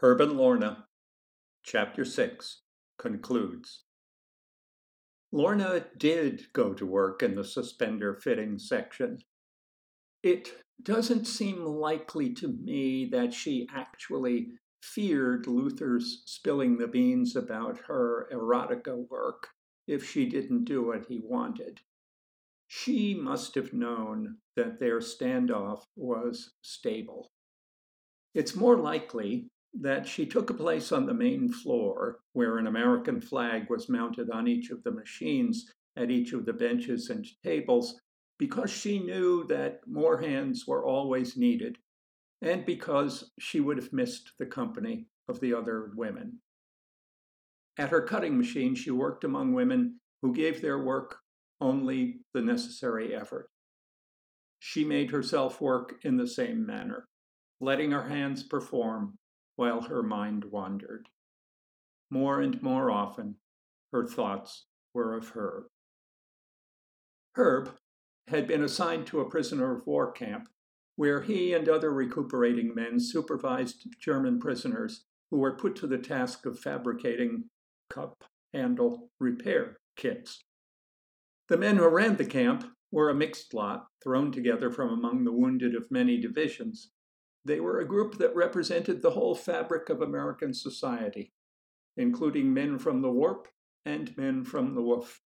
Herb and Lorna, Chapter 6, concludes. Lorna did go to work in the suspender fitting section. It doesn't seem likely to me that she actually feared Luther's spilling the beans about her erotica work if she didn't do what he wanted. She must have known that their standoff was stable. It's more likely that she took a place on the main floor where an American flag was mounted on each of the machines at each of the benches and tables because she knew that more hands were always needed and because she would have missed the company of the other women. At her cutting machine, she worked among women who gave their work only the necessary effort. She made herself work in the same manner, letting her hands perform while her mind wandered. More and more often, her thoughts were of Herb. Herb had been assigned to a prisoner of war camp where he and other recuperating men supervised German prisoners who were put to the task of fabricating cup handle repair kits. The men who ran the camp were a mixed lot thrown together from among the wounded of many divisions, they were a group that represented the whole fabric of American society, including men from the warp and men from the woof,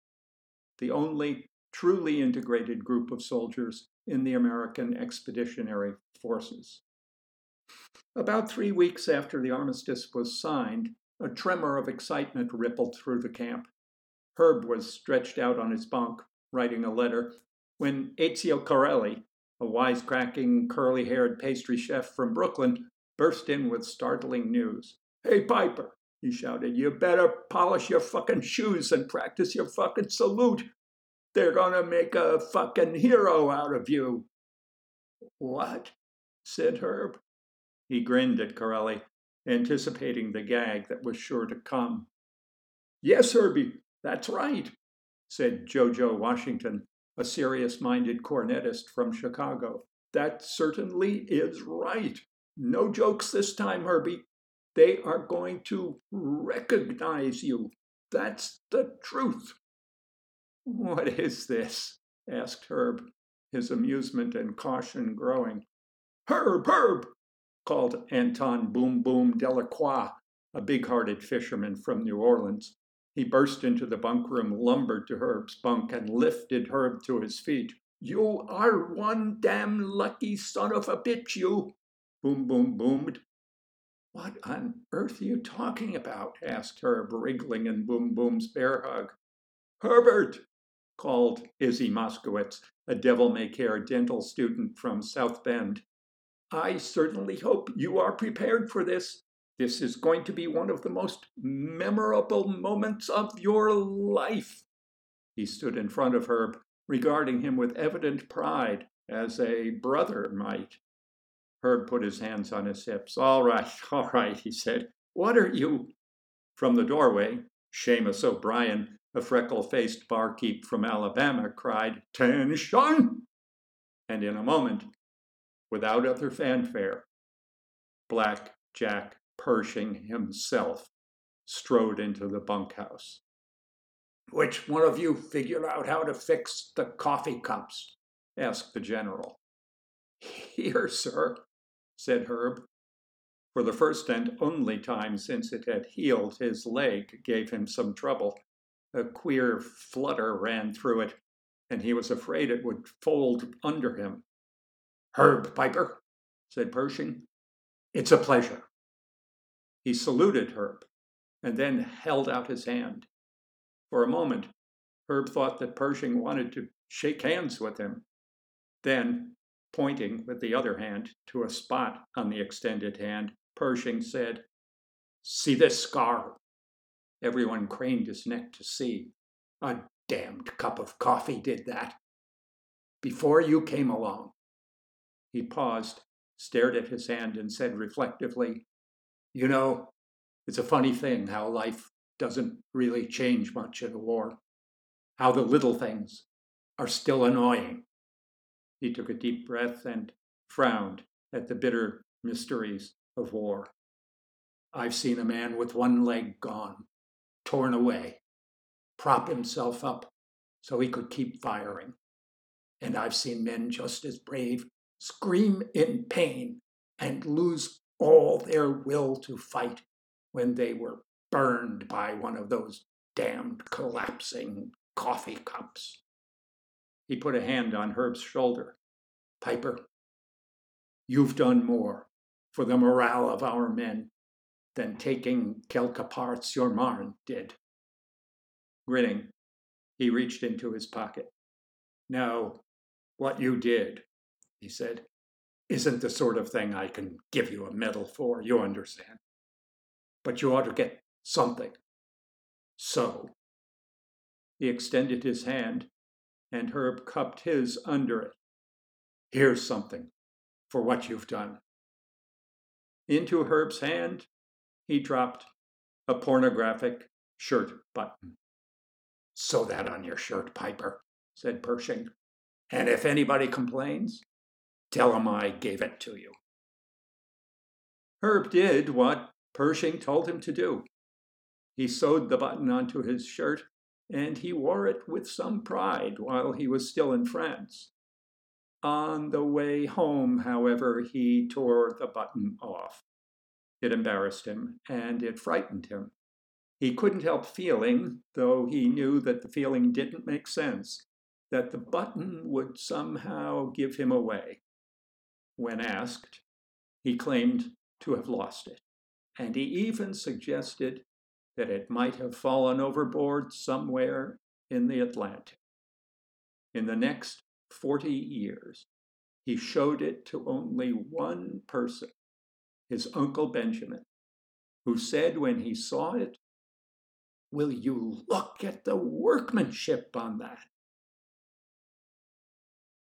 the only truly integrated group of soldiers in the American Expeditionary Forces. About three weeks after the armistice was signed, a tremor of excitement rippled through the camp. Herb was stretched out on his bunk, writing a letter, when Ezio Corelli, a wisecracking, curly haired pastry chef from Brooklyn, burst in with startling news. Hey, Piper, he shouted, you better polish your fucking shoes and practice your fucking salute. They're gonna make a fucking hero out of you. What? said Herb. He grinned at Corelli, anticipating the gag that was sure to come. Yes, Herbie, that's right, said Jojo Washington, a serious minded cornetist from Chicago. That certainly is right. No jokes this time, Herbie. They are going to recognize you. That's the truth. What is this? asked Herb, his amusement and caution growing. Herb, Herb, called Anton Boom Boom Delacroix, a big hearted fisherman from New Orleans. He burst into the bunk room, lumbered to Herb's bunk, and lifted Herb to his feet. You are one damn lucky son of a bitch, you! Boom Boom boomed. What on earth are you talking about? asked Herb, wriggling in Boom Boom's bear hug. Herbert, called Izzy Moskowitz, a devil may care dental student from South Bend. I certainly hope you are prepared for this. This is going to be one of the most memorable moments of your life. He stood in front of Herb, regarding him with evident pride, as a brother might. Herb put his hands on his hips. All right, all right, he said. What are you? From the doorway, Seamus O'Brien, a freckle faced barkeep from Alabama, cried, Tension! And in a moment, without other fanfare, Black Jack Pershing himself strode into the bunkhouse. Which one of you figured out how to fix the coffee cups? asked the general. Here, sir, said Herb. For the first and only time since it had healed, his leg gave him some trouble. A queer flutter ran through it, and he was afraid it would fold under him. Herb Piper, said Pershing, it's a pleasure. He saluted Herb and then held out his hand. For a moment, Herb thought that Pershing wanted to shake hands with him. Then, pointing with the other hand to a spot on the extended hand, Pershing said, See this scar? Everyone craned his neck to see. A damned cup of coffee did that. Before you came along. He paused, stared at his hand, and said reflectively, you know, it's a funny thing how life doesn't really change much in a war, how the little things are still annoying. He took a deep breath and frowned at the bitter mysteries of war. I've seen a man with one leg gone, torn away, prop himself up so he could keep firing. And I've seen men just as brave scream in pain and lose all their will to fight when they were burned by one of those damned collapsing coffee cups. He put a hand on Herb's shoulder. Piper, you've done more for the morale of our men than taking quelque part sur Marne did. Grinning, he reached into his pocket. No, what you did, he said, isn't the sort of thing I can give you a medal for, you understand. But you ought to get something. So. He extended his hand, and Herb cupped his under it. Here's something for what you've done. Into Herb's hand, he dropped a pornographic shirt button. Sew that on your shirt, Piper, said Pershing. And if anybody complains, tell 'em I gave it to you. Herb did what Pershing told him to do. He sewed the button onto his shirt, and he wore it with some pride while he was still in France. On the way home, however, he tore the button off. It embarrassed him, and it frightened him. He couldn't help feeling, though he knew that the feeling didn't make sense, that the button would somehow give him away. When asked, he claimed to have lost it, and he even suggested that it might have fallen overboard somewhere in the Atlantic. In the next 40 years, he showed it to only one person, his Uncle Benjamin, who said when he saw it, Will you look at the workmanship on that?